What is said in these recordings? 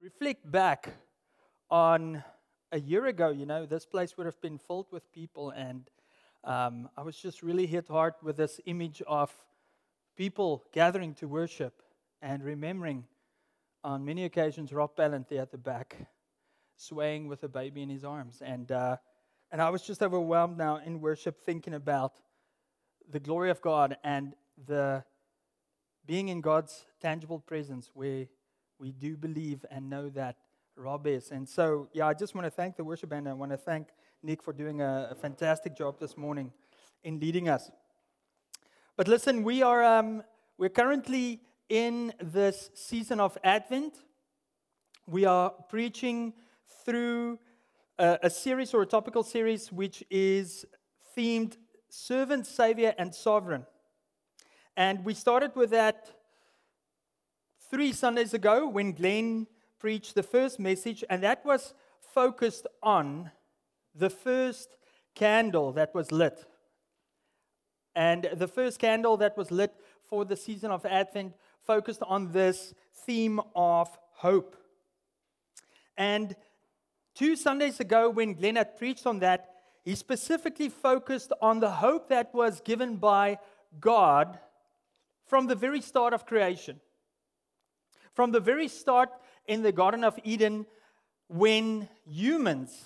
reflect back on a year ago, you know, this place would have been filled with people, and um, I was just really hit hard with this image of people gathering to worship and remembering on many occasions Rob Ballant there at the back, swaying with a baby in his arms. And, uh, and I was just overwhelmed now in worship thinking about the glory of God and the being in God's tangible presence where we do believe and know that Rob is. And so, yeah, I just want to thank the worship band. I want to thank Nick for doing a, a fantastic job this morning in leading us. But listen, we are um, we're currently in this season of Advent. We are preaching through a, a series or a topical series which is themed Servant, Savior, and Sovereign. And we started with that three Sundays ago when Glenn preached the first message, and that was focused on the first candle that was lit. And the first candle that was lit for the season of Advent focused on this theme of hope. And two Sundays ago, when Glenn had preached on that, he specifically focused on the hope that was given by God from the very start of creation. From the very start in the Garden of Eden, when humans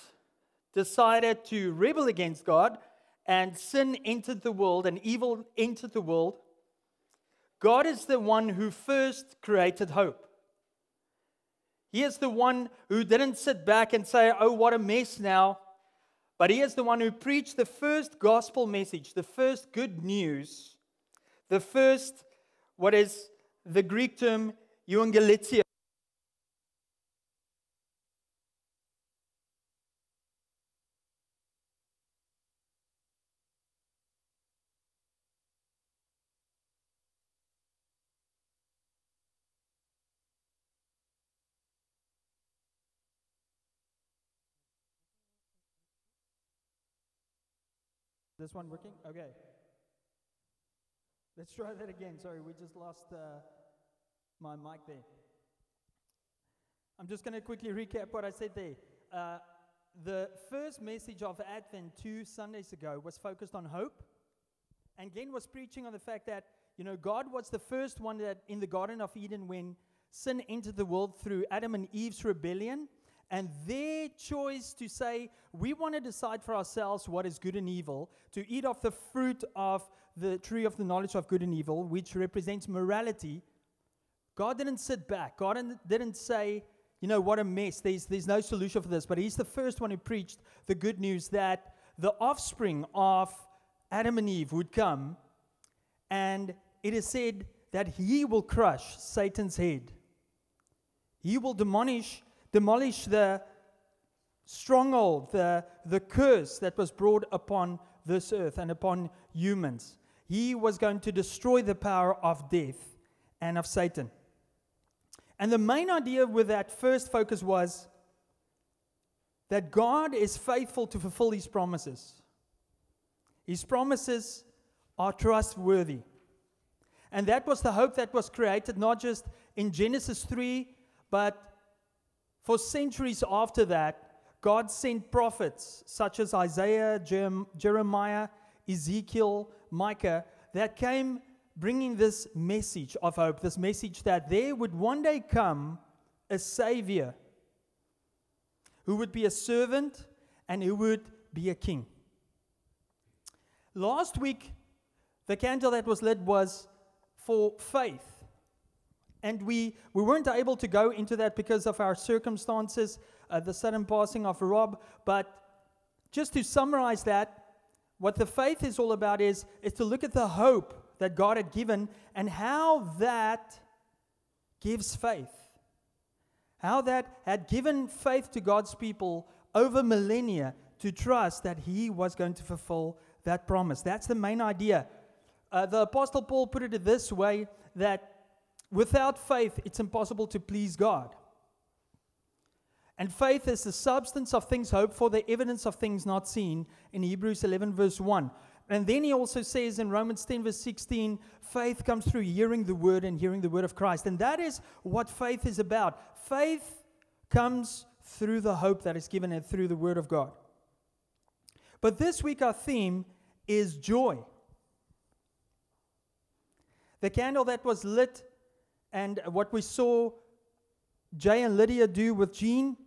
decided to rebel against God and sin entered the world and evil entered the world, God is the one who first created hope. He is the one who didn't sit back and say, Oh, what a mess now. But he is the one who preached the first gospel message, the first good news, the first, what is the Greek term, euangelitia. This one working? Okay. Let's try that again. Sorry, we just lost uh, my mic there. I'm just going to quickly recap what I said there. Uh, the first message of Advent two Sundays ago was focused on hope. And Glenn was preaching on the fact that, you know, God was the first one that in the Garden of Eden when sin entered the world through Adam and Eve's rebellion and their choice to say, we want to decide for ourselves what is good and evil, to eat off the fruit of the tree of the knowledge of good and evil, which represents morality, God didn't sit back. God didn't say, you know, what a mess. There's, there's no solution for this. But He's the first one who preached the good news that the offspring of Adam and Eve would come, and it is said that He will crush Satan's head. He will demolish demolish the stronghold, the, the curse that was brought upon this earth and upon humans. He was going to destroy the power of death and of Satan. And the main idea with that first focus was that God is faithful to fulfill his promises. His promises are trustworthy. And that was the hope that was created not just in Genesis 3, but for centuries after that, God sent prophets such as Isaiah, Jeremiah, Ezekiel, Micah that came bringing this message of hope, this message that there would one day come a Savior who would be a servant and who would be a king. Last week, the candle that was lit was for faith. And we, we weren't able to go into that because of our circumstances, uh, the sudden passing of Rob. But just to summarize that, what the faith is all about is, is to look at the hope that God had given and how that gives faith. How that had given faith to God's people over millennia to trust that He was going to fulfill that promise. That's the main idea. Uh, the Apostle Paul put it this way that Without faith, it's impossible to please God. And faith is the substance of things hoped for, the evidence of things not seen, in Hebrews 11, verse 1. And then he also says in Romans 10, verse 16, faith comes through hearing the word and hearing the word of Christ. And that is what faith is about. Faith comes through the hope that is given and through the Word of God. But this week, our theme is joy. The candle that was lit and what we saw Jay and Lydia do with Jean,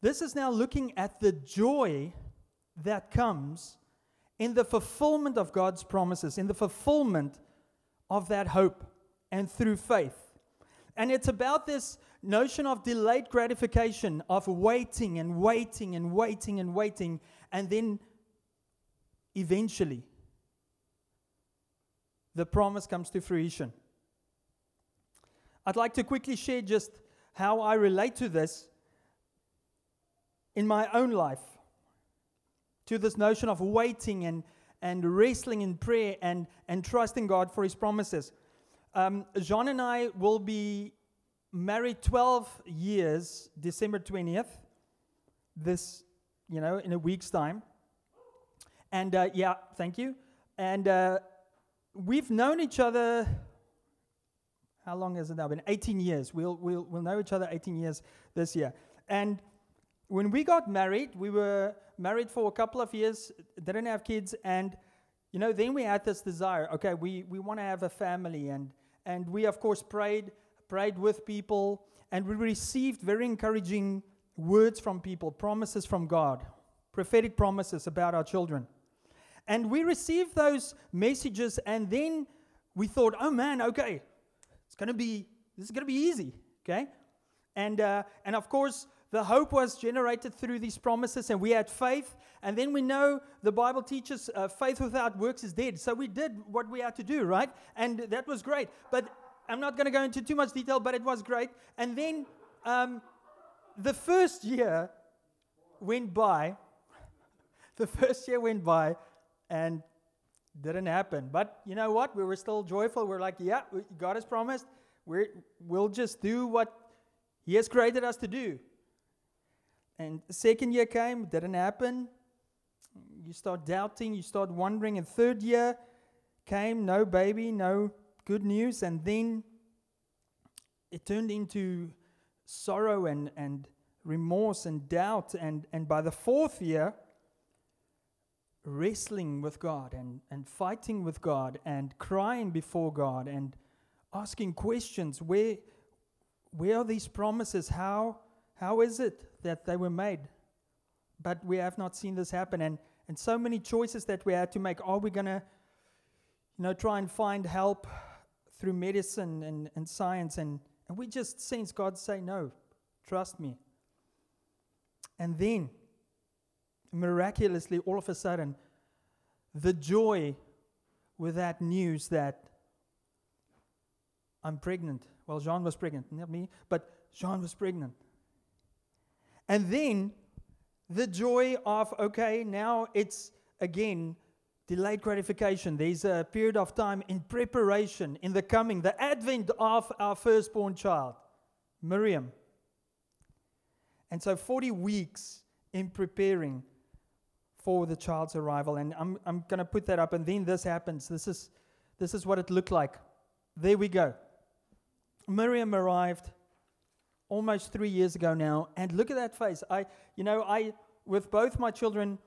this is now looking at the joy that comes in the fulfillment of God's promises, in the fulfillment of that hope and through faith. And it's about this notion of delayed gratification, of waiting and waiting and waiting and waiting, and then eventually the promise comes to fruition. I'd like to quickly share just how I relate to this in my own life to this notion of waiting and, and wrestling in prayer and, and trusting God for His promises. Um, Jean and I will be married 12 years, December 20th, this, you know, in a week's time. And uh, yeah, thank you. And uh, we've known each other, how long has it now been? 18 years. We'll, we'll, we'll know each other 18 years this year. And when we got married, we were married for a couple of years, didn't have kids, and you know, then we had this desire. Okay, we, we want to have a family, and and we of course prayed prayed with people, and we received very encouraging words from people, promises from God, prophetic promises about our children, and we received those messages, and then we thought, oh man, okay, it's gonna be this is gonna be easy, okay, and uh, and of course the hope was generated through these promises, and we had faith. And then we know the Bible teaches uh, faith without works is dead. So we did what we had to do, right? And that was great. But I'm not going to go into too much detail, but it was great. And then um, the first year went by. the first year went by, and didn't happen. But you know what? We were still joyful. We're like, yeah, God has promised. we will just do what He has created us to do. And second year came, didn't happen. You start doubting, you start wondering. And third year came, no baby, no good news. And then it turned into sorrow and, and remorse and doubt. And, and by the fourth year, wrestling with God and, and fighting with God and crying before God and asking questions where, where are these promises? How, how is it that they were made. But we have not seen this happen. And, and so many choices that we had to make. Are we going to you know, try and find help through medicine and, and science? And, and we just sense God say, no, trust me. And then, miraculously, all of a sudden, the joy with that news that I'm pregnant. Well, Jean was pregnant, not me, but Jean was pregnant. And then the joy of, okay, now it's again delayed gratification. There's a period of time in preparation, in the coming, the advent of our firstborn child, Miriam. And so 40 weeks in preparing for the child's arrival. And I'm, I'm going to put that up. And then this happens. This is, this is what it looked like. There we go. Miriam arrived almost three years ago now, and look at that face. I, you know, I with both my children,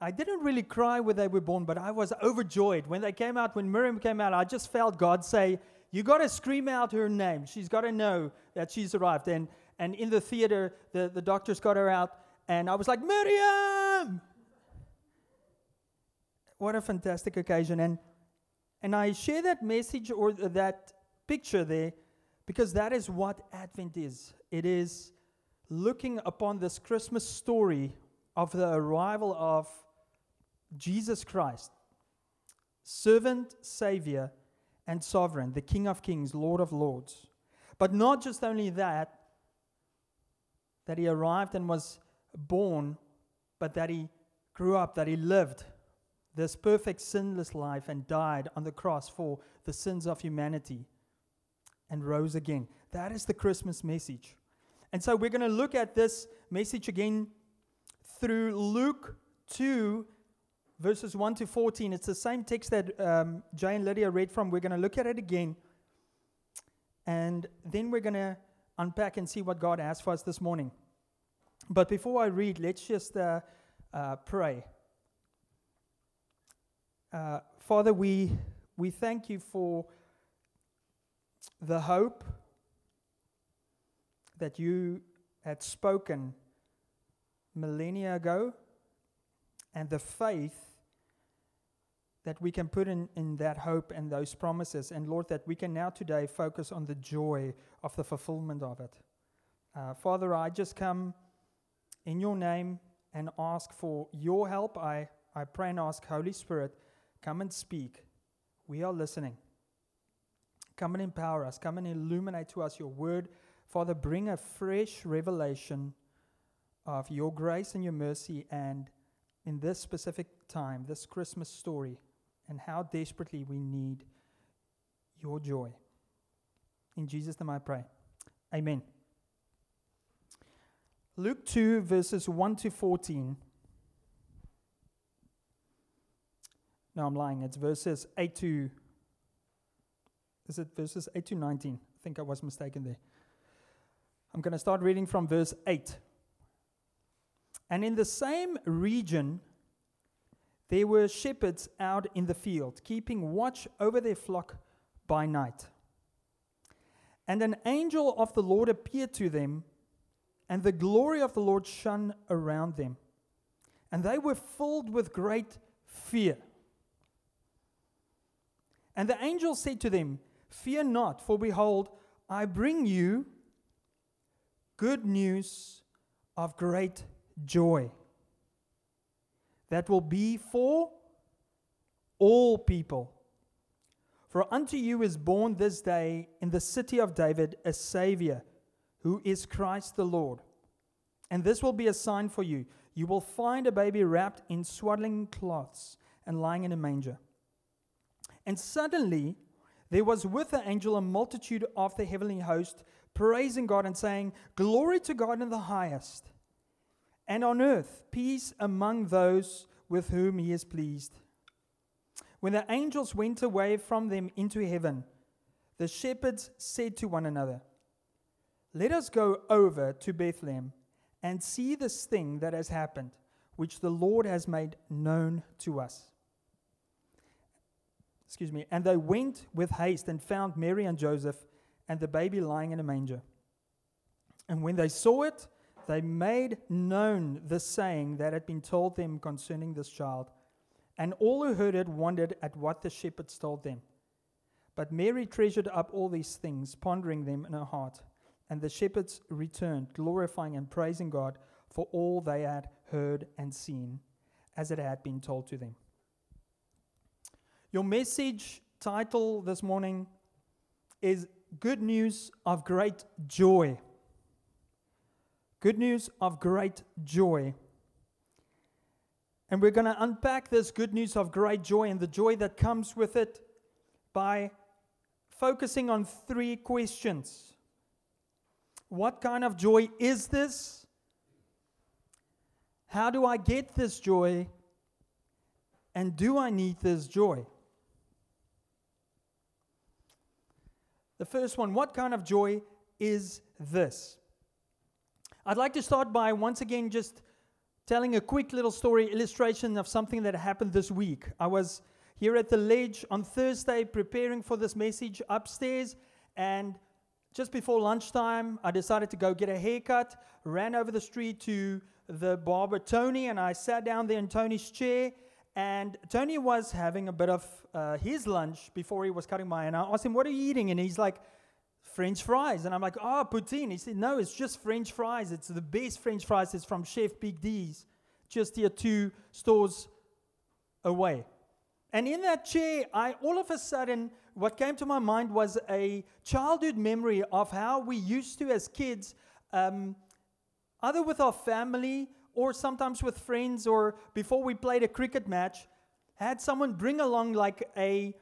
I didn't really cry when they were born, but I was overjoyed when they came out. When Miriam came out, I just felt God say, "You got to scream out her name. She's got to know that she's arrived." And and in the theater, the the doctors got her out, and I was like, "Miriam!" What a fantastic occasion! And and I share that message or that picture there because that is what Advent is. It is looking upon this Christmas story of the arrival of Jesus Christ, servant, Savior, and sovereign, the King of Kings, Lord of Lords. But not just only that, that he arrived and was born, but that he grew up, that he lived this perfect, sinless life and died on the cross for the sins of humanity and rose again. That is the Christmas message. And so we're going to look at this message again through Luke 2, verses 1 to 14. It's the same text that um, Jay and Lydia read from. We're going to look at it again. And then we're going to unpack and see what God has for us this morning. But before I read, let's just uh, uh, pray. Uh, Father, we, we thank you for the hope that you had spoken millennia ago and the faith that we can put in, in that hope and those promises. And Lord, that we can now today focus on the joy of the fulfillment of it. Uh, Father, I just come in your name and ask for your help. I, I pray and ask, Holy Spirit, come and speak. We are listening. Come and empower us. Come and illuminate to us your word. Father, bring a fresh revelation of your grace and your mercy and in this specific time, this Christmas story, and how desperately we need your joy. In Jesus' name I pray. Amen. Luke 2, verses 1 to 14. No, I'm lying. It's verses 8 to. Is it verses 8 to 19? I think I was mistaken there. I'm going to start reading from verse 8. And in the same region, there were shepherds out in the field, keeping watch over their flock by night. And an angel of the Lord appeared to them, and the glory of the Lord shone around them. And they were filled with great fear. And the angel said to them, Fear not, for behold, I bring you good news of great joy that will be for all people. For unto you is born this day in the city of David a Savior, who is Christ the Lord. And this will be a sign for you. You will find a baby wrapped in swaddling cloths and lying in a manger. And suddenly there was with the angel a multitude of the heavenly host, praising God and saying, Glory to God in the highest and on earth peace among those with whom he is pleased. When the angels went away from them into heaven, the shepherds said to one another, Let us go over to Bethlehem and see this thing that has happened, which the Lord has made known to us. Excuse me. And they went with haste and found Mary and Joseph and the baby lying in a manger. And when they saw it, they made known the saying that had been told them concerning this child. And all who heard it wondered at what the shepherds told them. But Mary treasured up all these things, pondering them in her heart. And the shepherds returned, glorifying and praising God for all they had heard and seen, as it had been told to them. Your message title this morning is Good News of Great Joy. Good news of great joy. And we're going to unpack this good news of great joy and the joy that comes with it by focusing on three questions. What kind of joy is this? How do I get this joy? And do I need this joy? The first one what kind of joy is this? I'd like to start by once again just telling a quick little story illustration of something that happened this week. I was here at the ledge on Thursday preparing for this message upstairs, and just before lunchtime, I decided to go get a haircut. Ran over the street to the barber Tony, and I sat down there in Tony's chair. And Tony was having a bit of uh, his lunch before he was cutting hair. And I asked him, What are you eating? And he's like, French fries. And I'm like, oh, poutine. He said, no, it's just French fries. It's the best French fries. It's from Chef Big D's, just here two stores away. And in that chair, I all of a sudden, what came to my mind was a childhood memory of how we used to, as kids, um, either with our family or sometimes with friends, or before we played a cricket match, had someone bring along like a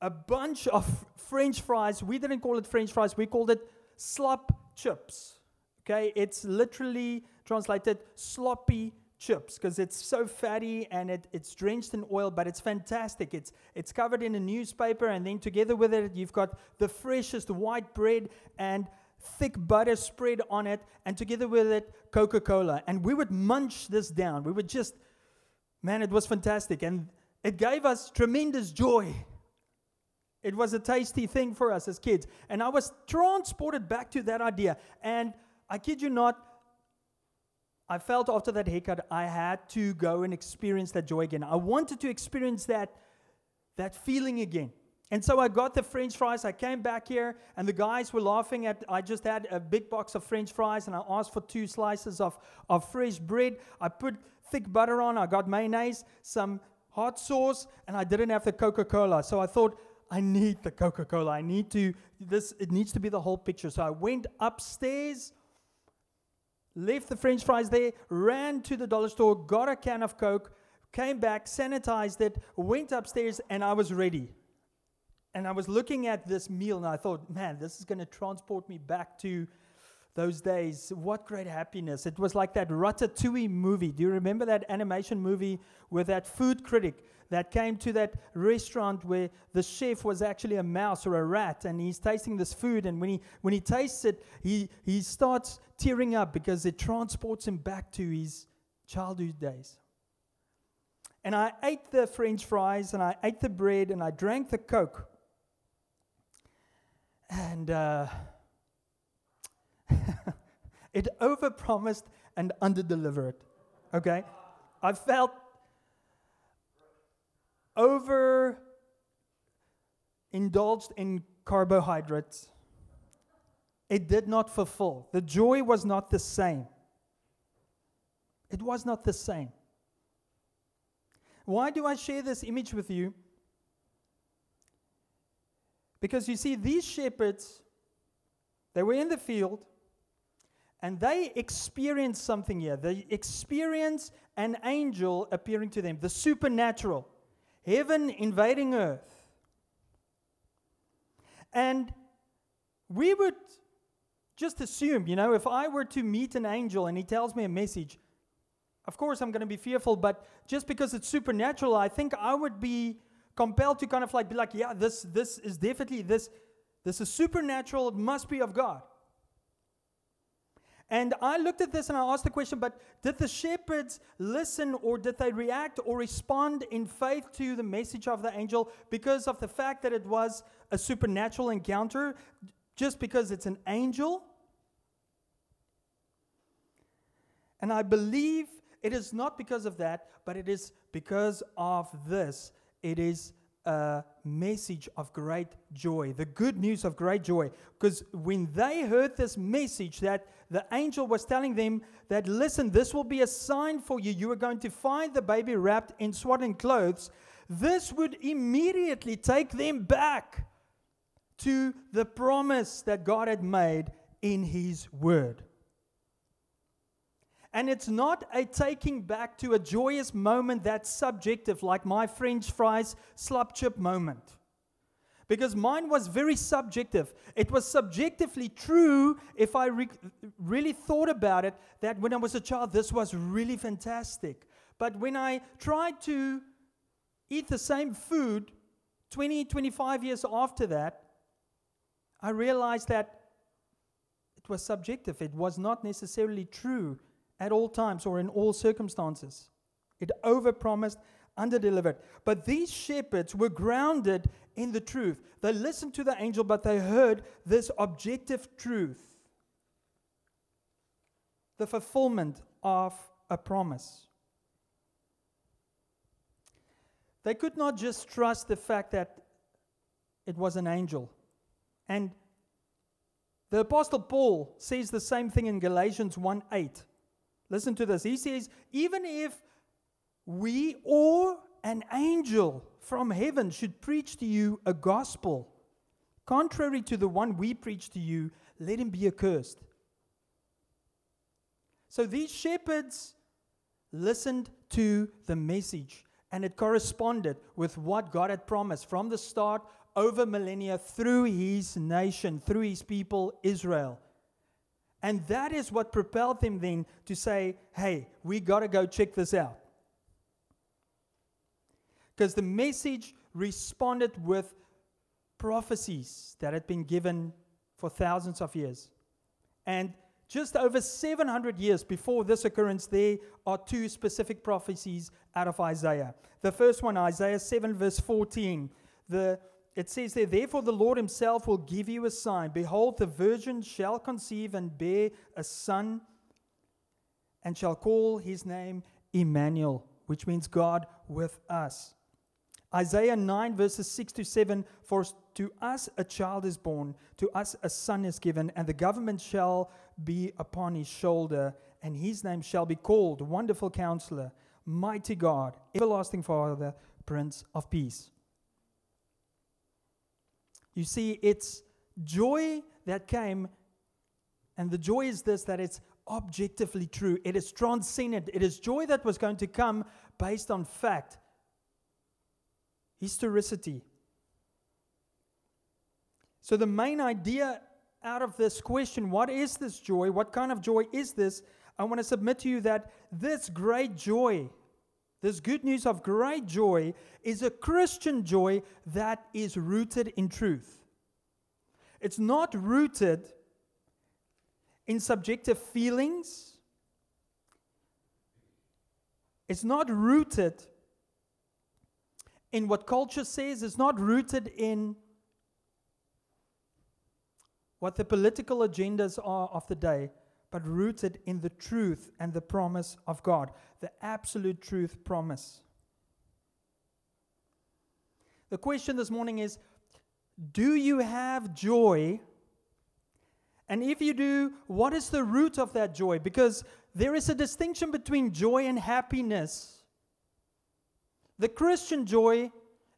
a bunch of French fries. We didn't call it French fries, we called it slap chips. Okay, it's literally translated sloppy chips because it's so fatty and it, it's drenched in oil, but it's fantastic. It's, it's covered in a newspaper, and then together with it, you've got the freshest white bread and thick butter spread on it, and together with it, Coca Cola. And we would munch this down. We would just, man, it was fantastic. And it gave us tremendous joy. It was a tasty thing for us as kids. And I was transported back to that idea. And I kid you not, I felt after that haircut, I had to go and experience that joy again. I wanted to experience that, that feeling again. And so I got the French fries. I came back here, and the guys were laughing at. I just had a big box of French fries, and I asked for two slices of, of fresh bread. I put thick butter on. I got mayonnaise, some hot sauce, and I didn't have the Coca Cola. So I thought, I need the Coca Cola. I need to, this, it needs to be the whole picture. So I went upstairs, left the French fries there, ran to the dollar store, got a can of Coke, came back, sanitized it, went upstairs, and I was ready. And I was looking at this meal and I thought, man, this is going to transport me back to those days. What great happiness. It was like that Ratatouille movie. Do you remember that animation movie with that food critic that came to that restaurant where the chef was actually a mouse or a rat and he's tasting this food and when he when he tastes it, he he starts tearing up because it transports him back to his childhood days. And I ate the french fries and I ate the bread and I drank the coke and uh, it overpromised and underdelivered. Okay? I felt over indulged in carbohydrates. It did not fulfill. The joy was not the same. It was not the same. Why do I share this image with you? Because you see, these shepherds, they were in the field and they experienced something here. They experienced an angel appearing to them, the supernatural, heaven invading earth. And we would just assume, you know, if I were to meet an angel and he tells me a message, of course I'm going to be fearful, but just because it's supernatural, I think I would be compelled to kind of like be like, yeah, this this is definitely this this is supernatural. It must be of God. And I looked at this and I asked the question, but did the shepherds listen or did they react or respond in faith to the message of the angel because of the fact that it was a supernatural encounter, just because it's an angel? And I believe it is not because of that, but it is because of this it is a message of great joy, the good news of great joy. Because when they heard this message that the angel was telling them that, listen, this will be a sign for you, you are going to find the baby wrapped in swaddling clothes, this would immediately take them back to the promise that God had made in His Word. And it's not a taking back to a joyous moment that's subjective, like my French fries slap chip moment. Because mine was very subjective. It was subjectively true if I re- really thought about it that when I was a child, this was really fantastic. But when I tried to eat the same food 20, 25 years after that, I realized that it was subjective. It was not necessarily true at all times or in all circumstances. It overpromised, underdelivered. But these shepherds were grounded in the truth. They listened to the angel, but they heard this objective truth the fulfillment of a promise. They could not just trust the fact that it was an angel. And the Apostle Paul says the same thing in Galatians 1 8. Listen to this. He says, even if we or an angel from heaven should preach to you a gospel contrary to the one we preach to you, let him be accursed. So these shepherds listened to the message and it corresponded with what God had promised from the start over millennia through his nation, through his people, Israel. And that is what propelled them then to say, hey, we got to go check this out. Because the message responded with prophecies that had been given for thousands of years. And just over 700 years before this occurrence, there are two specific prophecies out of Isaiah. The first one, Isaiah 7, verse 14. The, it says there, Therefore the Lord himself will give you a sign. Behold, the virgin shall conceive and bear a son, and shall call his name Emmanuel, which means God with us. Isaiah 9, verses 6 to 7 For to us a child is born, to us a son is given, and the government shall be upon his shoulder, and his name shall be called Wonderful Counselor, Mighty God, Everlasting Father, Prince of Peace. You see, it's joy that came, and the joy is this that it's objectively true. It is transcendent. It is joy that was going to come based on fact, historicity. So, the main idea out of this question what is this joy? What kind of joy is this? I want to submit to you that this great joy, this good news of great joy, is a Christian joy that is rooted in truth. It's not rooted in subjective feelings. It's not rooted in what culture says. It's not rooted in what the political agendas are of the day, but rooted in the truth and the promise of God, the absolute truth promise. The question this morning is Do you have joy? And if you do, what is the root of that joy? Because there is a distinction between joy and happiness. The Christian joy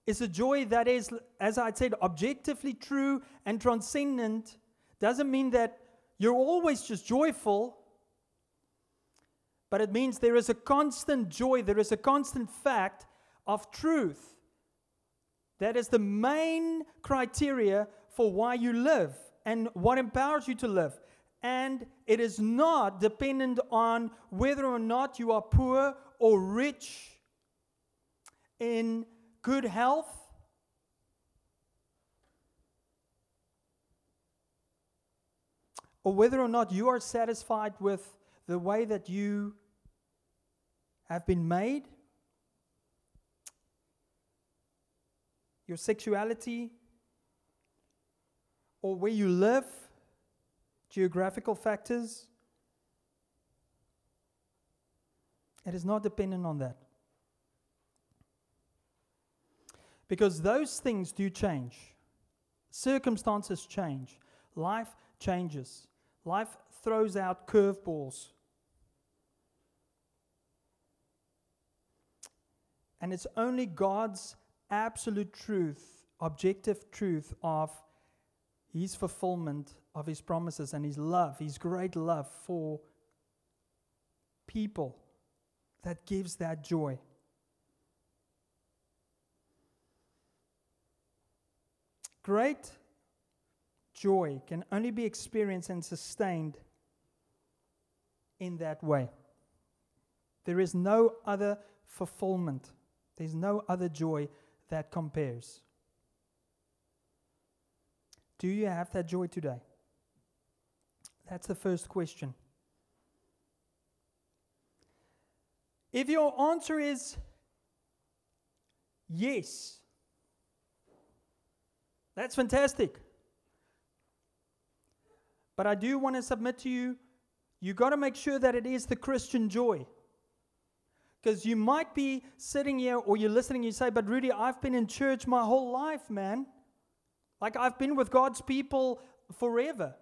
is a joy that is, as I said, objectively true and transcendent. Doesn't mean that you're always just joyful, but it means there is a constant joy, there is a constant fact of truth. That is the main criteria for why you live and what empowers you to live. And it is not dependent on whether or not you are poor or rich, in good health. Or whether or not you are satisfied with the way that you have been made, your sexuality, or where you live, geographical factors. It is not dependent on that. Because those things do change. Circumstances change. Life changes. Life throws out curveballs. And it's only God's absolute truth, objective truth of his fulfillment of his promises and his love, his great love for people that gives that joy. Great joy can only be experienced and sustained in that way. There is no other fulfillment, there's no other joy that compares. Do you have that joy today? That's the first question. If your answer is yes, that's fantastic. But I do want to submit to you, you got to make sure that it is the Christian joy. Because you might be sitting here or you're listening, you say, But Rudy, I've been in church my whole life, man. Like I've been with God's people forever.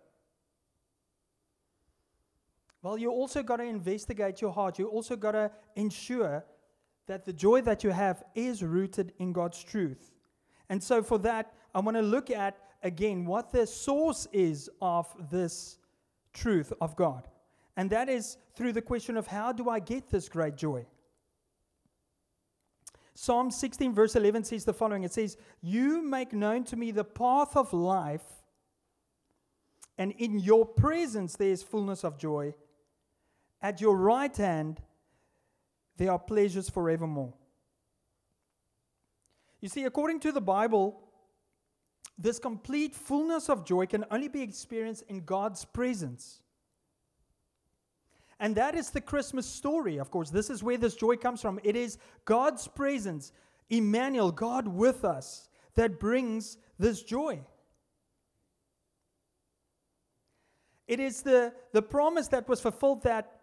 Well, you also got to investigate your heart. You also got to ensure that the joy that you have is rooted in God's truth. And so, for that, I want to look at again what the source is of this truth of God. And that is through the question of how do I get this great joy? Psalm 16, verse 11 says the following It says, You make known to me the path of life, and in your presence there is fullness of joy. At your right hand there are pleasures forevermore. You see, according to the Bible, this complete fullness of joy can only be experienced in God's presence. And that is the Christmas story, of course. This is where this joy comes from. It is God's presence, Emmanuel, God with us, that brings this joy. It is the, the promise that was fulfilled that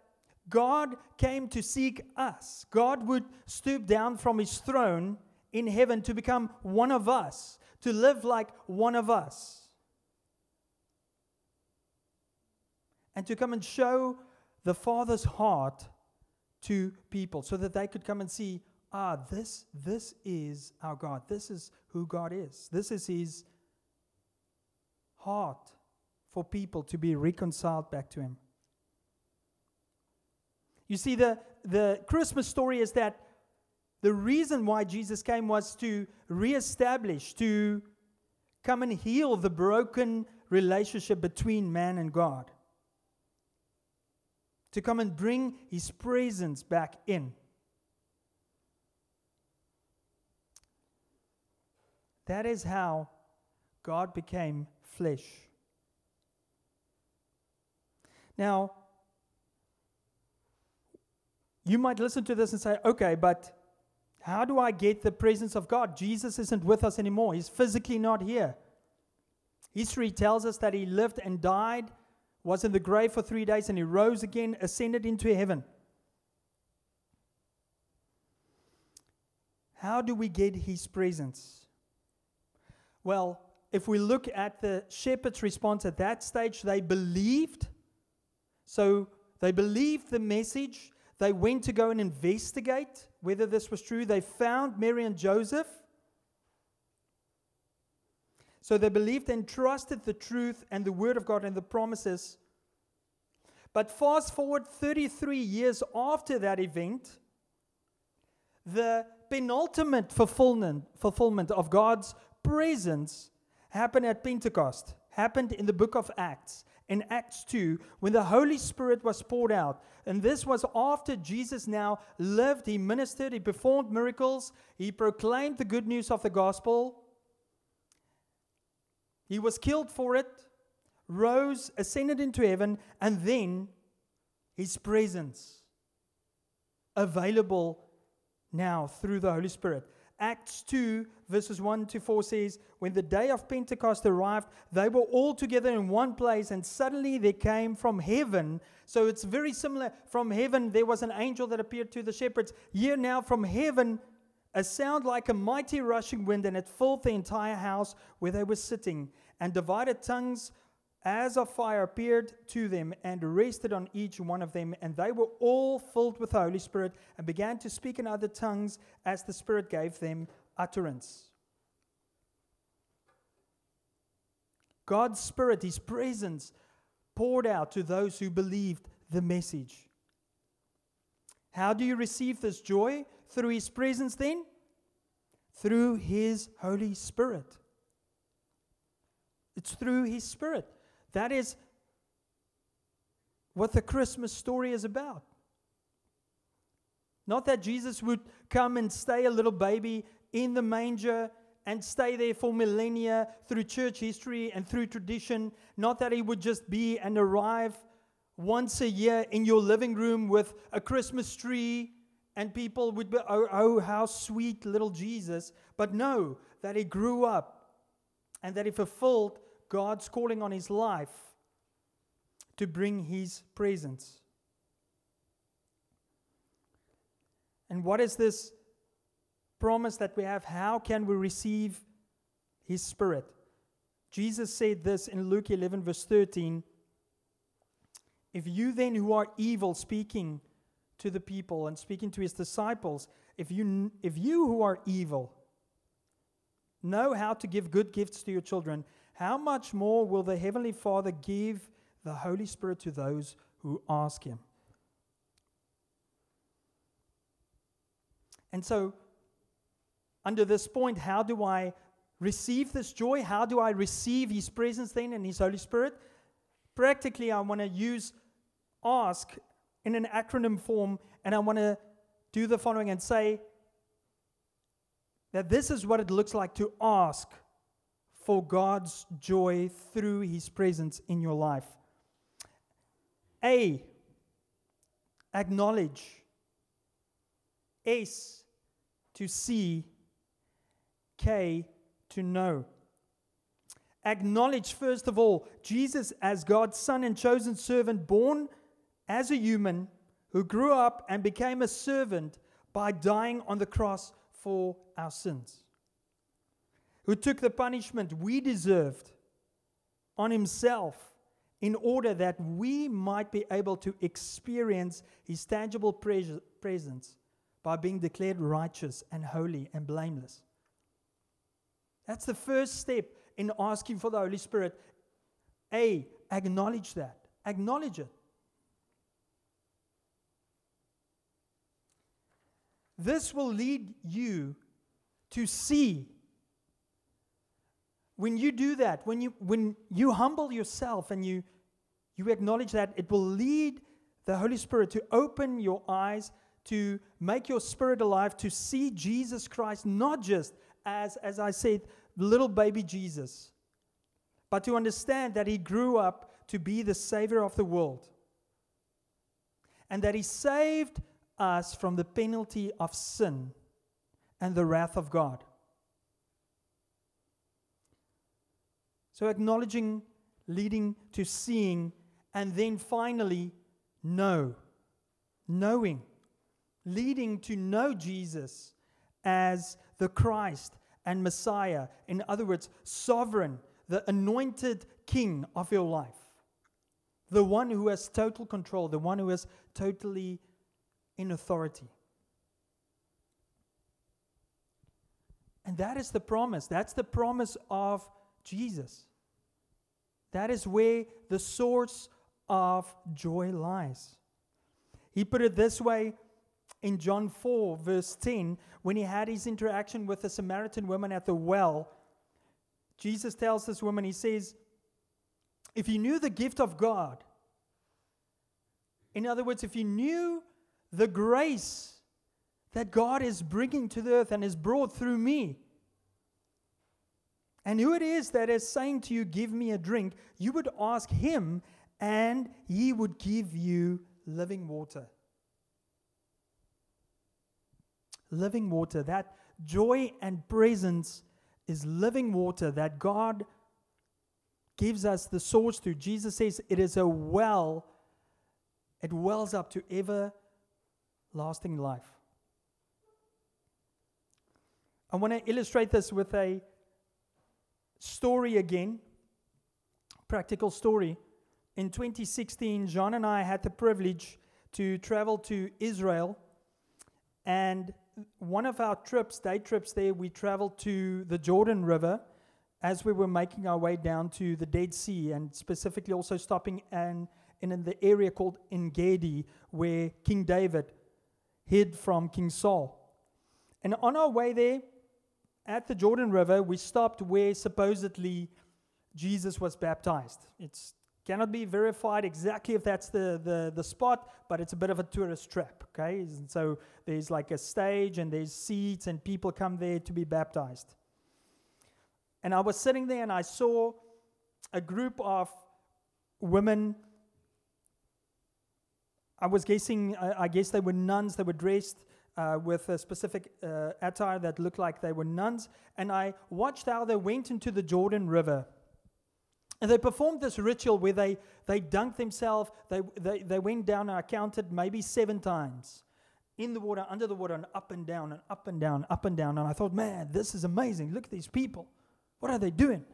God came to seek us. God would stoop down from his throne in heaven to become one of us, to live like one of us, and to come and show the Father's heart to people so that they could come and see ah this this is our God. This is who God is. This is his heart for people to be reconciled back to him. You see the the Christmas story is that the reason why Jesus came was to reestablish, to come and heal the broken relationship between man and God. To come and bring his presence back in. That is how God became flesh. Now, you might listen to this and say, okay, but how do I get the presence of God? Jesus isn't with us anymore. He's physically not here. History tells us that he lived and died, was in the grave for three days, and he rose again, ascended into heaven. How do we get his presence? Well, if we look at the shepherd's response at that stage, they believed. So they believed the message. They went to go and investigate whether this was true. They found Mary and Joseph. So they believed and trusted the truth and the word of God and the promises. But fast forward 33 years after that event, the penultimate fulfillment, fulfillment of God's presence happened at Pentecost, happened in the book of Acts in Acts 2 when the Holy Spirit was poured out. And this was after Jesus now lived, he ministered, he performed miracles, he proclaimed the good news of the gospel. He was killed for it, rose, ascended into heaven, and then his presence available now through the Holy Spirit. Acts 2, verses 1 to 4 says, When the day of Pentecost arrived, they were all together in one place, and suddenly there came from heaven. So it's very similar. From heaven, there was an angel that appeared to the shepherds. Here now, from heaven, a sound like a mighty rushing wind, and it filled the entire house where they were sitting. And divided tongues as of fire appeared to them and rested on each one of them, and they were all filled with the Holy Spirit and began to speak in other tongues as the Spirit gave them utterance. God's Spirit, His presence, poured out to those who believed the message. How do you receive this joy? Through His presence, then? Through His Holy Spirit. It's through His Spirit. That is what the Christmas story is about. Not that Jesus would come and stay a little baby in the manger and stay there for millennia through church history and through tradition. Not that he would just be and arrive once a year in your living room with a Christmas tree and people would be, oh, oh how sweet little Jesus. But no, that he grew up and that he fulfilled God's calling on his life to bring his presence. And what is this promise that we have? How can we receive his spirit? Jesus said this in Luke 11, verse 13 If you then, who are evil, speaking to the people and speaking to his disciples, if you, if you who are evil know how to give good gifts to your children, how much more will the Heavenly Father give the Holy Spirit to those who ask Him? And so, under this point, how do I receive this joy? How do I receive His presence then and His Holy Spirit? Practically, I want to use ask in an acronym form, and I want to do the following and say that this is what it looks like to ask for God's joy through His presence in your life. A, acknowledge. S, to see. K, to know. Acknowledge, first of all, Jesus as God's son and chosen servant, born as a human who grew up and became a servant by dying on the cross for our sins, who took the punishment we deserved on himself in order that we might be able to experience his tangible presence by being declared righteous and holy and blameless. That's the first step in asking for the Holy Spirit. A, acknowledge that. Acknowledge it. This will lead you to see. When you do that, when you, when you humble yourself and you, you acknowledge that, it will lead the Holy Spirit to open your eyes, to make your spirit alive, to see Jesus Christ not just as, as I said, little baby Jesus, but to understand that he grew up to be the Savior of the world and that he saved us from the penalty of sin and the wrath of God. So, acknowledging, leading to seeing, and then finally, know. Knowing, leading to know Jesus as the Christ and Messiah. In other words, sovereign, the anointed king of your life. The one who has total control, the one who has totally in authority. And that is the promise. That's the promise of Jesus. That is where the source of joy lies. He put it this way in John 4, verse 10, when he had his interaction with the Samaritan woman at the well. Jesus tells this woman, He says, If you knew the gift of God, in other words, if you knew the grace that God is bringing to the earth and is brought through me. And who it is that is saying to you, Give me a drink, you would ask him, and he would give you living water. Living water. That joy and presence is living water that God gives us the source to. Jesus says it is a well, it wells up to ever lasting life. I want to illustrate this with a story again, practical story. In 2016, John and I had the privilege to travel to Israel. And one of our trips, day trips there, we traveled to the Jordan River as we were making our way down to the Dead Sea and specifically also stopping in, in the area called Engedi, where King David hid from King Saul. And on our way there, at the Jordan River, we stopped where supposedly Jesus was baptized. It cannot be verified exactly if that's the, the, the spot, but it's a bit of a tourist trap, okay? And so there's like a stage and there's seats and people come there to be baptized. And I was sitting there and I saw a group of women I was guessing, I, I guess they were nuns. They were dressed uh, with a specific uh, attire that looked like they were nuns. And I watched how they went into the Jordan River. And they performed this ritual where they, they dunked themselves. They, they, they went down, I counted maybe seven times in the water, under the water, and up and down, and up and down, up and down. And I thought, man, this is amazing. Look at these people. What are they doing?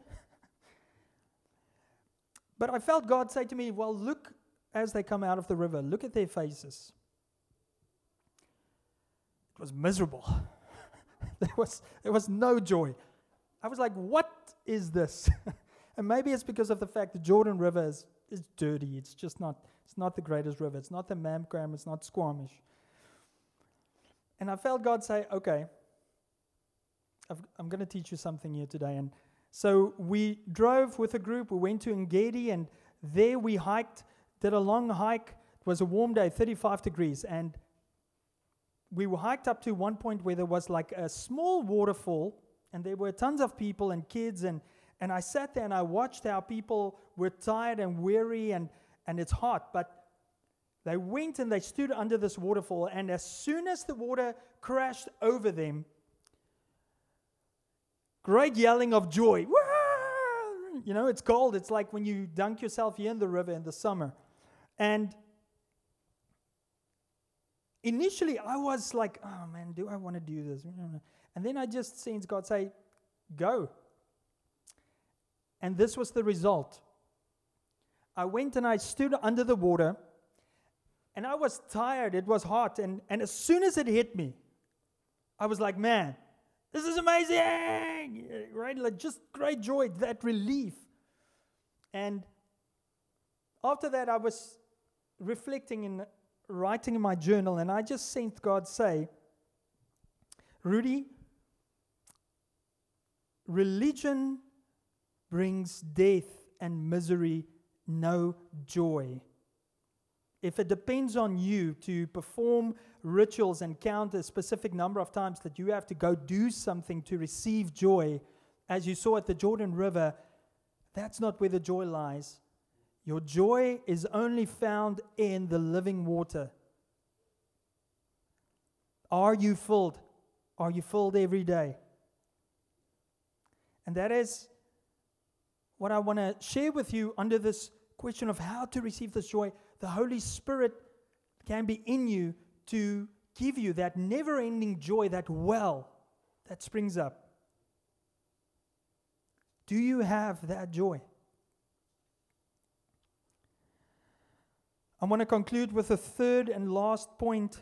but I felt God say to me, well, look as they come out of the river, look at their faces. Was miserable. there, was, there was no joy. I was like, what is this? and maybe it's because of the fact the Jordan River is, is dirty. It's just not, it's not the greatest river. It's not the Mamquam. It's not Squamish. And I felt God say, okay, i am going to teach you something here today. And so we drove with a group. We went to Engedi, and there we hiked did a long hike. It was a warm day, 35 degrees, and we were hiked up to one point where there was like a small waterfall, and there were tons of people and kids, and and I sat there and I watched how people were tired and weary, and and it's hot, but They went and they stood under this waterfall, and as soon as the water crashed over them, great yelling of joy. You know, it's cold. It's like when you dunk yourself here in the river in the summer. And initially, I was like, oh man, do I want to do this? And then I just sensed God say, go. And this was the result. I went and I stood under the water, and I was tired. It was hot. And, and as soon as it hit me, I was like, man, this is amazing! Right? Like just great joy, that relief. And after that, I was reflecting and writing in my journal, and I just sensed God say, Rudy, religion brings death and misery, no joy. If it depends on you to perform rituals and count a specific number of times that you have to go do something to receive joy, as you saw at the Jordan River, that's not where the joy lies. Your joy is only found in the living water. Are you filled? Are you filled every day? And that is what I want to share with you under this question of how to receive this joy. The Holy Spirit can be in you to give you that never ending joy, that well that springs up. Do you have that joy? I want to conclude with a third and last point.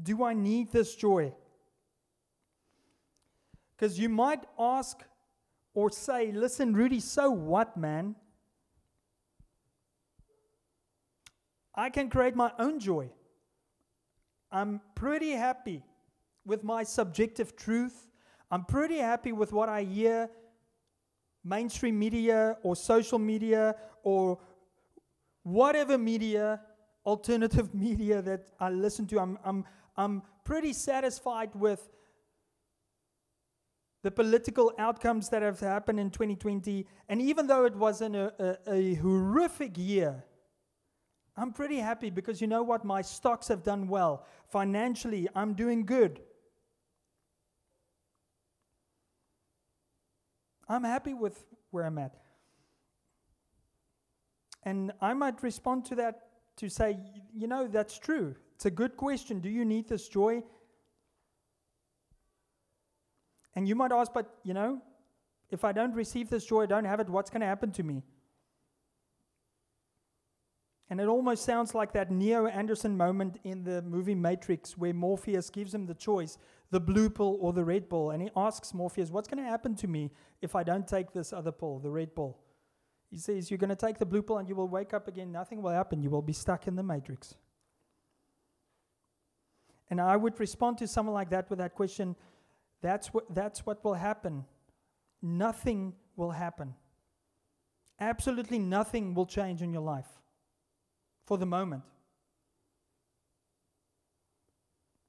Do I need this joy? Because you might ask or say, listen, Rudy, so what, man? I can create my own joy. I'm pretty happy with my subjective truth. I'm pretty happy with what I hear mainstream media or social media or whatever media, alternative media that I listen to. I'm, I'm, I'm pretty satisfied with the political outcomes that have happened in 2020. And even though it was a, a horrific year, I'm pretty happy because you know what? My stocks have done well. Financially, I'm doing good. I'm happy with where I'm at. And I might respond to that to say, you know, that's true. It's a good question. Do you need this joy? And you might ask, but, you know, if I don't receive this joy, I don't have it, what's going to happen to me? And it almost sounds like that Neo Anderson moment in the movie Matrix where Morpheus gives him the choice the blue pill or the red pill. And he asks Morpheus, What's going to happen to me if I don't take this other pill, the red pill? He says, You're going to take the blue pill and you will wake up again. Nothing will happen. You will be stuck in the matrix. And I would respond to someone like that with that question that's what, that's what will happen. Nothing will happen. Absolutely nothing will change in your life for the moment.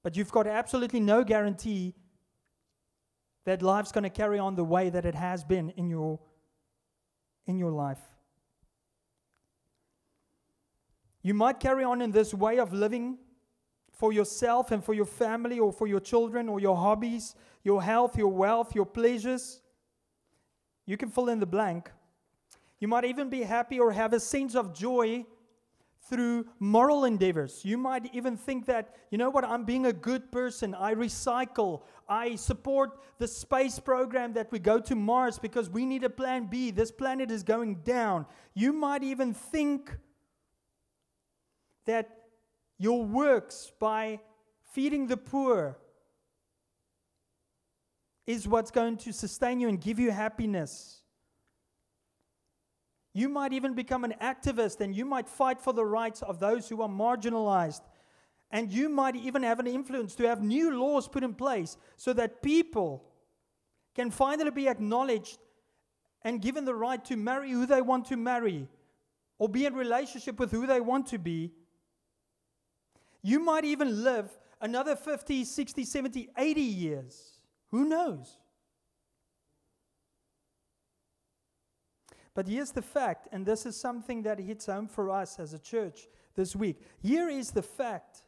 But you've got absolutely no guarantee that life's going to carry on the way that it has been in your in your life. You might carry on in this way of living for yourself and for your family or for your children or your hobbies, your health, your wealth, your pleasures. You can fill in the blank. You might even be happy or have a sense of joy through moral endeavors. You might even think that, you know what, I'm being a good person. I recycle. I support the space program that we go to Mars because we need a plan B. This planet is going down. You might even think that your works by feeding the poor is what's going to sustain you and give you happiness. You might even become an activist and you might fight for the rights of those who are marginalized. And you might even have an influence to have new laws put in place so that people can finally be acknowledged and given the right to marry who they want to marry or be in relationship with who they want to be. You might even live another 50, 60, 70, 80 years. Who knows? But here's the fact, and this is something that hits home for us as a church. This week. Here is the fact,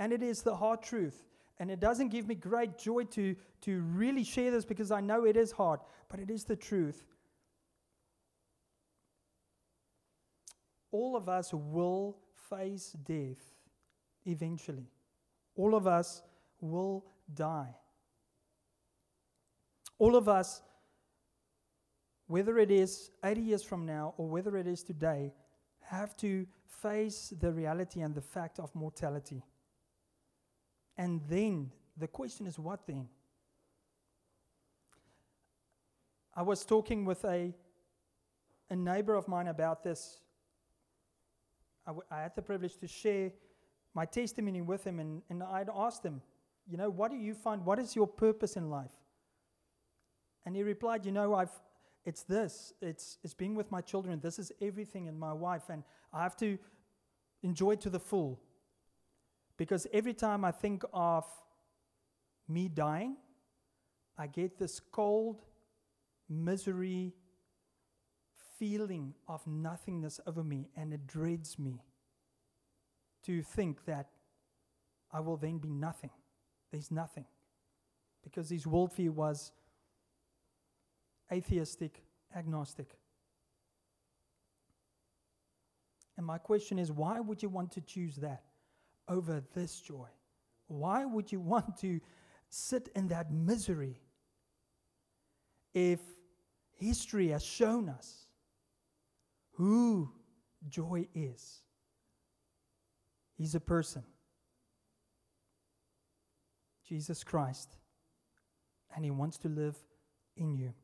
and it is the hard truth. And it doesn't give me great joy to, to really share this because I know it is hard, but it is the truth. All of us will face death eventually. All of us will die. All of us, whether it is 80 years from now or whether it is today, have to face the reality and the fact of mortality. And then the question is, what then? I was talking with a, a neighbor of mine about this. I, w- I had the privilege to share my testimony with him, and, and I'd asked him, You know, what do you find? What is your purpose in life? And he replied, You know, I've, it's this, it's, it's being with my children. This is everything, and my wife, and I have to enjoy it to the full. Because every time I think of me dying, I get this cold, misery feeling of nothingness over me, and it dreads me to think that I will then be nothing. There's nothing. Because his worldview was atheistic, agnostic. And my question is why would you want to choose that over this joy? Why would you want to sit in that misery if history has shown us who joy is? He's a person. Jesus Christ. And He wants to live in you.